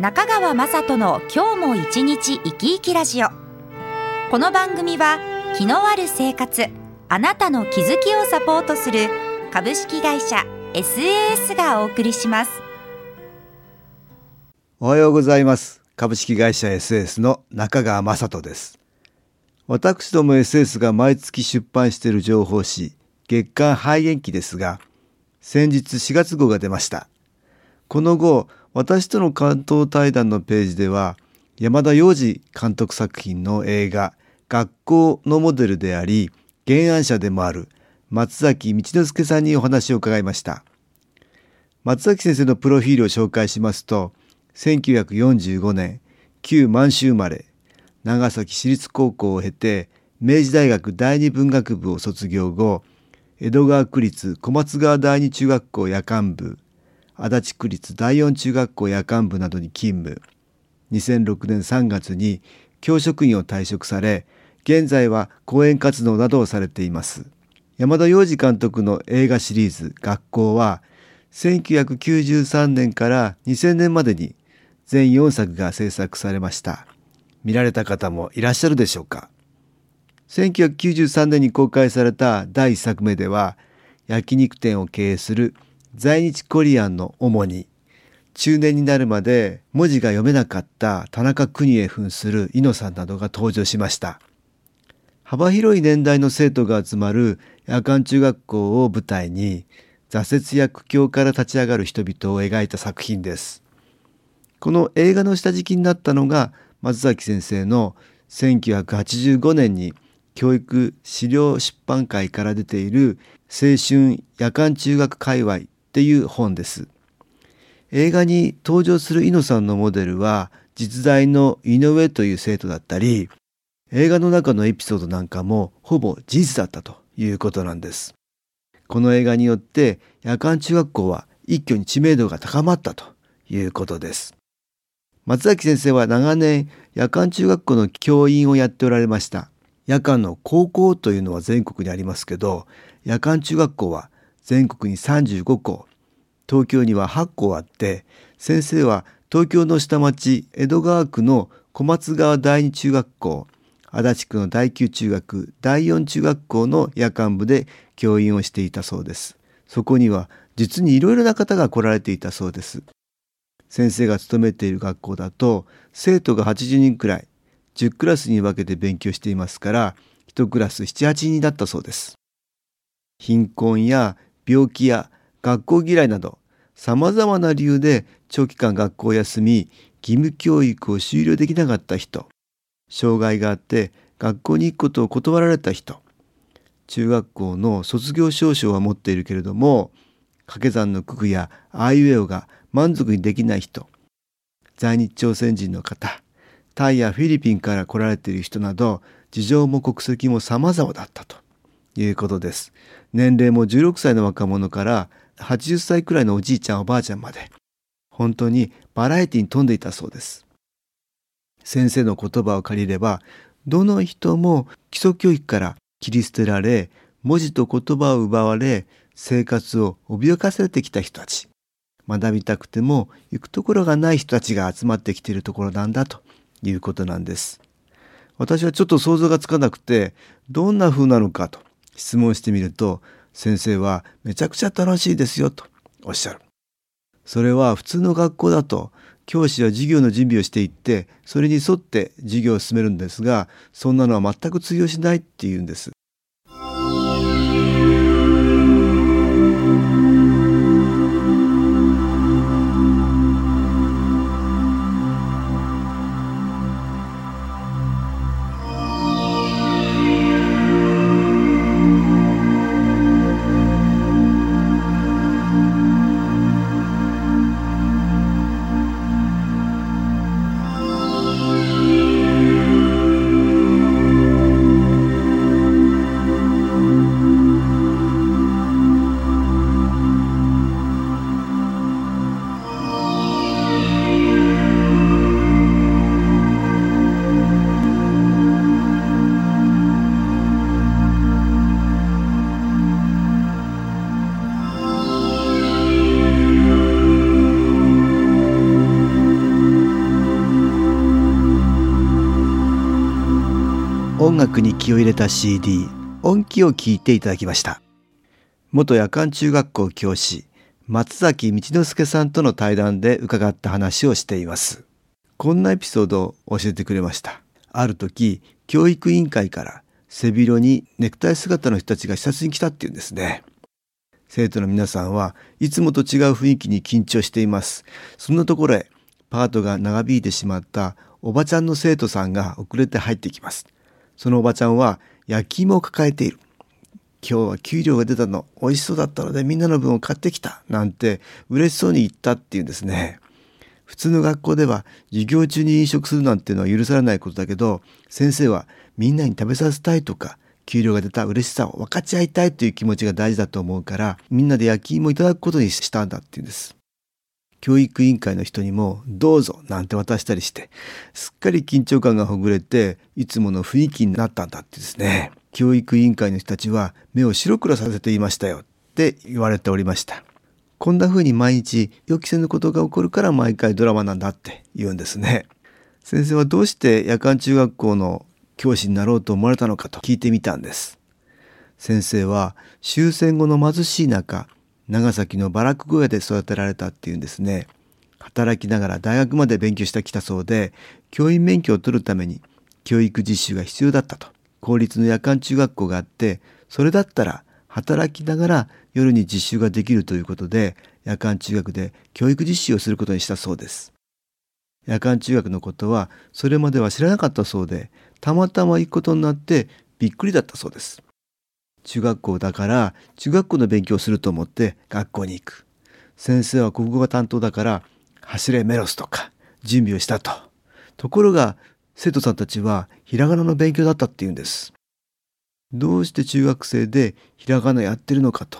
中川雅人の今日も一日生き生きラジオ。この番組は気のある生活あなたの気づきをサポートする株式会社 SAS がお送りします。おはようございます。株式会社 SAS の中川雅人です。私ども SS が毎月出版している情報誌月刊肺炎期ですが先日4月号が出ました。この後私との関東対談のページでは山田洋次監督作品の映画学校のモデルであり原案者でもある松崎道之助さんにお話を伺いました。松崎先生のプロフィールを紹介しますと1945年旧満州生まれ長崎市立高校を経て明治大学第二文学部を卒業後江戸川区立小松川第二中学校夜間部足立区立第四中学校夜間部などに勤務。2006年3月に教職員を退職され現在は講演活動などをされています。山田洋次監督の映画シリーズ「学校」は1993年から2000年までに全4作が制作されました。見られた方もいらっしゃるでしょうか。1993年に公開された第1作目では焼肉店を経営する在日コリアンの主に中年になるまで文字が読めなかった田中邦衛扮する猪野さんなどが登場しました。幅広い年代の生徒が集まる夜間中学校を舞台に挫折や苦境から立ち上がる人々を描いた作品です。この映画の下敷きになったのが松崎先生の1985年に教育資料出版会から出ている青春夜間中学界隈っていう本です。映画に登場する猪野さんのモデルは実在の井上という生徒だったり、映画の中のエピソードなんかもほぼ事実だったということなんです。この映画によって夜間中学校は一挙に知名度が高まったということです。松崎先生は長年夜間中学校の教員をやっておられました。夜間の高校というのは全国にありますけど、夜間中学校は全国に35校、東京には8校あって先生は東京の下町江戸川区の小松川第二中学校足立区の第9中学第4中学校の夜間部で教員をしていたそうです。そこには実にいろいろな方が来られていたそうです。先生が勤めている学校だと生徒が80人くらい10クラスに分けて勉強していますから1クラス78人だったそうです。貧困や病気や学校嫌いなど様々な理由で長期間学校を休み義務教育を終了できなかった人障害があって学校に行くことを断られた人中学校の卒業証書は持っているけれども掛け算の九九やあいうえおが満足にできない人在日朝鮮人の方タイやフィリピンから来られている人など事情も国籍も様々だったと。いうことです。年齢も16歳の若者から80歳くらいのおじいちゃんおばあちゃんまで本当にバラエティに富んでいたそうです。先生の言葉を借りればどの人も基礎教育から切り捨てられ文字と言葉を奪われ生活を脅かされてきた人たち。学びたくても行くところがない人たちが集まってきているところなんだということなんです。私はちょっと想像がつかなくてどんな風なのかと質問してみると先生はめちゃくちゃ楽しいですよとおっしゃる。それは普通の学校だと教師は授業の準備をしていってそれに沿って授業を進めるんですがそんなのは全く通用しないっていうんです。音楽に気を入れた CD 音気を聞いていただきました。元夜間中学校教師松崎道之助さんとの対談で伺った話をしています。こんなエピソードを教えてくれました。ある時教育委員会から背広にネクタイ姿の人たちが視察に来たっていうんですね。生徒の皆さんはいつもと違う雰囲気に緊張しています。そんなところへパートが長引いてしまったおばちゃんの生徒さんが遅れて入ってきます。そのおばちゃんは焼き芋を抱えている。今日は給料が出たの美味しそうだったのでみんなの分を買ってきた。なんて嬉しそうに言ったっていうんですね。普通の学校では授業中に飲食するなんていうのは許されないことだけど先生はみんなに食べさせたいとか給料が出た嬉しさを分かち合いたいという気持ちが大事だと思うからみんなで焼き芋いただくことにしたんだっていうんです。教育委員会の人にもどうぞなんて渡したりしてすっかり緊張感がほぐれていつもの雰囲気になったんだってですね。教育委員会の人たちは目を白黒させていましたよって言われておりました。こんな風に毎日予期せぬことが起こるから毎回ドラマなんだって言うんですね。先生はどうして夜間中学校の教師になろうと思われたのかと聞いてみたんです。先生は終戦後の貧しい中長崎のバラック小屋で育てられたっていうんですね。働きながら大学まで勉強してきたそうで教員免許を取るために教育実習が必要だったと。公立の夜間中学校があってそれだったら働きながら夜に実習ができるということで夜間中学で教育実習をすることにしたそうです。夜間中学のことはそれまでは知らなかったそうでたまたま行くことになってびっくりだったそうです。中学校だから中学校の勉強をすると思って学校に行く。先生は国語が担当だから走れメロスとか準備をしたと。ところが生徒さんたちはひらがなの勉強だったって言うんです。どうして中学生でひらがなやってるのかと。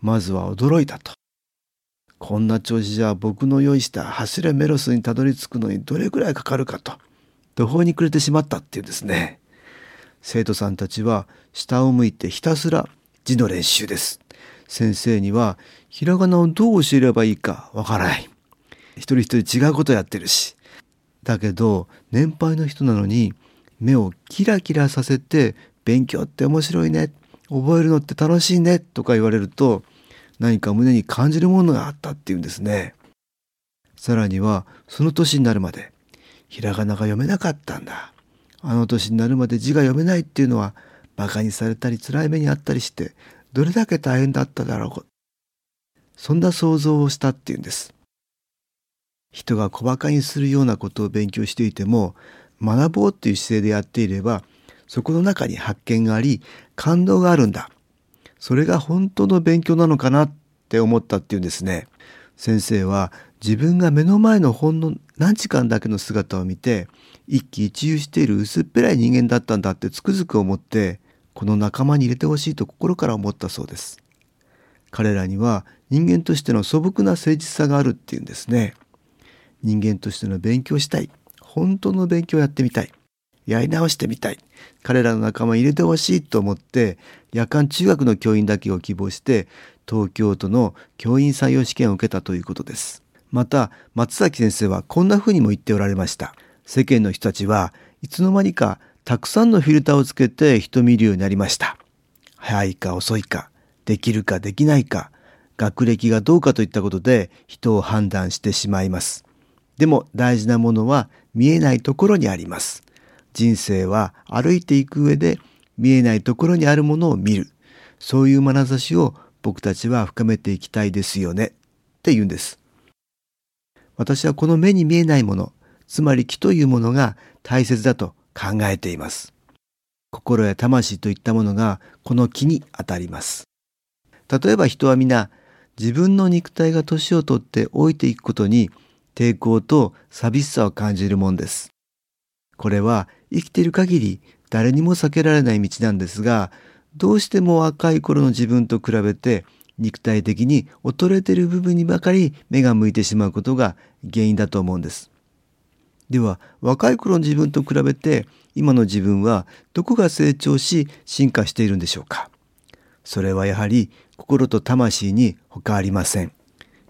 まずは驚いたと。こんな調子じゃ僕の用意した走れメロスにたどり着くのにどれくらいかかるかと。途方に暮れてしまったっていうんですね。生徒さんたちは下を向いてひたすら字の練習です。先生にはひらがなをどう教えればいいかわからない。一人一人違うことやってるし。だけど年配の人なのに目をキラキラさせて勉強って面白いね。覚えるのって楽しいね。とか言われると何か胸に感じるものがあったっていうんですね。さらにはその年になるまでひらがなが読めなかったんだ。あの年になるまで字が読めないっていうのは馬鹿にされたり辛い目にあったりしてどれだけ大変だっただろう。そんな想像をしたっていうんです。人が小馬鹿にするようなことを勉強していても学ぼうっていう姿勢でやっていればそこの中に発見があり感動があるんだ。それが本当の勉強なのかなって思ったっていうんですね。先生は自分が目の前のほんの何時間だけの姿を見て一喜一憂している薄っぺらい人間だったんだってつくづく思ってこの仲間に入れてほしいと心から思ったそうです。彼らには人間としての素朴な誠実さがあるっていうんですね。人間としての勉強したい。本当の勉強やってみたい。やり直してみたい。彼らの仲間に入れてほしいと思って夜間中学の教員だけを希望して東京都の教員採用試験を受けたということです。また松崎先生はこんなふうにも言っておられました。世間の人たちはいつの間にかたくさんのフィルターをつけて人見るようになりました。早いか遅いかできるかできないか学歴がどうかといったことで人を判断してしまいます。でも大事なものは見えないところにあります。人生は歩いていく上で見えないところにあるものを見る。そういう眼差しを僕たちは深めていきたいですよねって言うんです私はこの目に見えないもの、つまり気というものが大切だと考えています。心や魂といったものがこの気にあたります。例えば人は皆自分の肉体が年をとって老いていくことに抵抗と寂しさを感じるもんです。これは生きている限り誰にも避けられない道なんですが、どうしても若い頃の自分と比べて肉体的に衰えている部分にばかり目が向いてしまうことが原因だと思うんです。では若い頃の自分と比べて今の自分はどこが成長し進化しているんでしょうかそれはやはり心と魂に他ありません。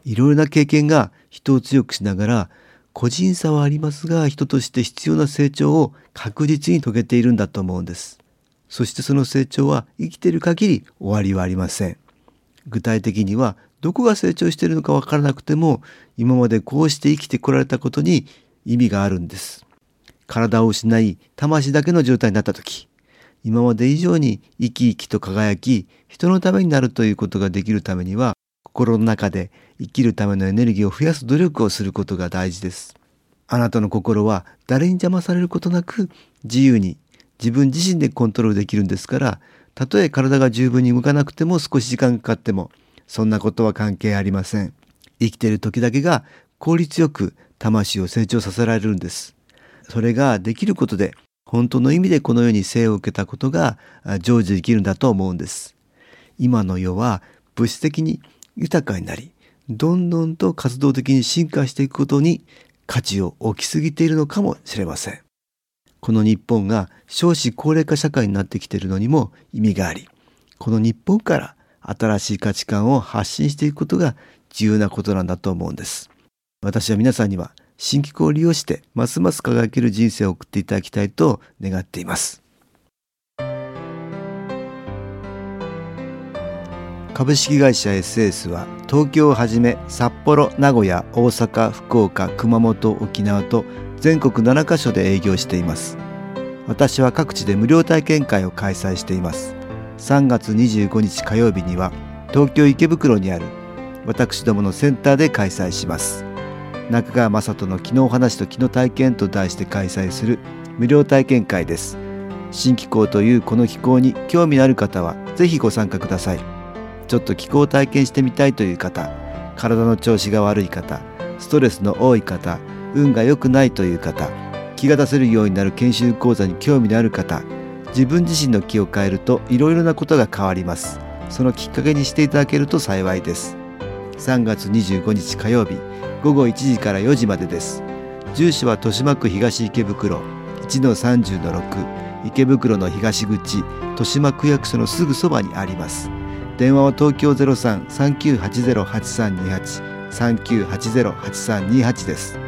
いろいろな経験が人を強くしながら個人差はありますが人として必要な成長を確実に遂げているんだと思うんですそしてその成長は生きている限り終わりはありません。具体的にはどこが成長しているのかわからなくても今までこうして生きてこられたことに意味があるんです。体を失い魂だけの状態になった時今まで以上に生き生きと輝き人のためになるということができるためには心の中で生きるためのエネルギーを増やす努力をすることが大事です。あなたの心は誰に邪魔されることなく自由に自分自身でコントロールできるんですからたとえ体が十分に動かなくても少し時間かかってもそんなことは関係ありません。生きている時だけが効率よく魂を成長させられるんです。それができることで本当の意味でこの世に生を受けたことが成就できるんだと思うんです。今の世は物質的に豊かになりどんどんと活動的に進化していくことに価値を置きすぎているのかもしれません。この日本が少子高齢化社会になってきているのにも意味がありこの日本から新しい価値観を発信していくことが重要なことなんだと思うんです。私は皆さんには新機構を利用してますます輝ける人生を送っていただきたいと願っています。株式会社 SS は東京をはじめ札幌名古屋大阪福岡熊本沖縄と全国7カ所で営業しています。私は各地で無料体験会を開催しています。3月25日火曜日には東京池袋にある私どものセンターで開催します。中川雅人の「昨日話と昨日体験」と題して開催する無料体験会です。新気候というこの気候に興味のある方はぜひご参加ください。ちょっと気候を体験してみたいという方体の調子が悪い方ストレスの多い方運が良くないという方気が出せるようになる研修講座に興味のある方自分自身の気を変えるといろいろなことが変わります。そのきっかけにしていただけると幸いです。3月25日火曜日午後1時から4時までです。住所は豊島区東池袋1-30-6池袋の東口豊島区役所のすぐそばにあります。電話は東京03-3980-8328 3980-8328です。